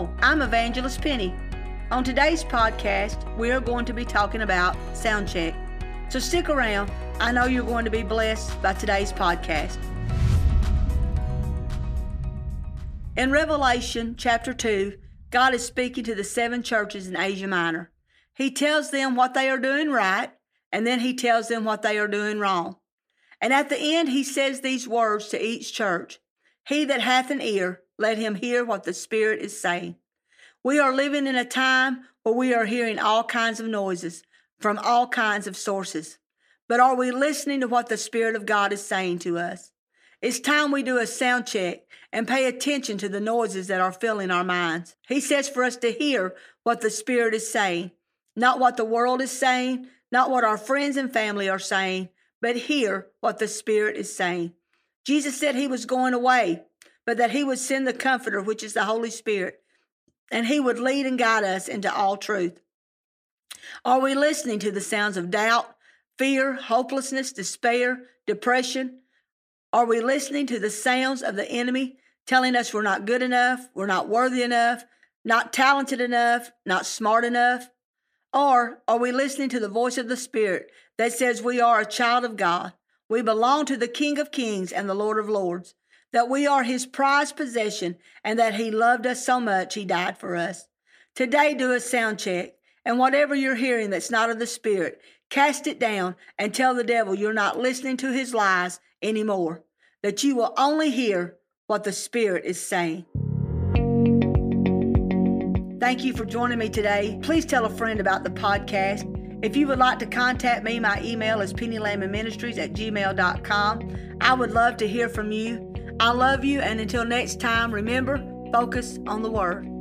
Hello, I'm Evangelist Penny. On today's podcast, we are going to be talking about sound check. So stick around. I know you're going to be blessed by today's podcast. In Revelation chapter 2, God is speaking to the seven churches in Asia Minor. He tells them what they are doing right, and then he tells them what they are doing wrong. And at the end, he says these words to each church He that hath an ear, let him hear what the Spirit is saying. We are living in a time where we are hearing all kinds of noises from all kinds of sources. But are we listening to what the Spirit of God is saying to us? It's time we do a sound check and pay attention to the noises that are filling our minds. He says for us to hear what the Spirit is saying, not what the world is saying, not what our friends and family are saying, but hear what the Spirit is saying. Jesus said he was going away, but that he would send the Comforter, which is the Holy Spirit, and he would lead and guide us into all truth. Are we listening to the sounds of doubt, fear, hopelessness, despair, depression? Are we listening to the sounds of the enemy telling us we're not good enough, we're not worthy enough, not talented enough, not smart enough? Or are we listening to the voice of the Spirit that says we are a child of God? We belong to the King of Kings and the Lord of Lords, that we are his prized possession, and that he loved us so much he died for us. Today, do a sound check, and whatever you're hearing that's not of the Spirit, cast it down and tell the devil you're not listening to his lies anymore, that you will only hear what the Spirit is saying. Thank you for joining me today. Please tell a friend about the podcast. If you would like to contact me, my email is pennylaymanministries at gmail.com. I would love to hear from you. I love you, and until next time, remember, focus on the Word.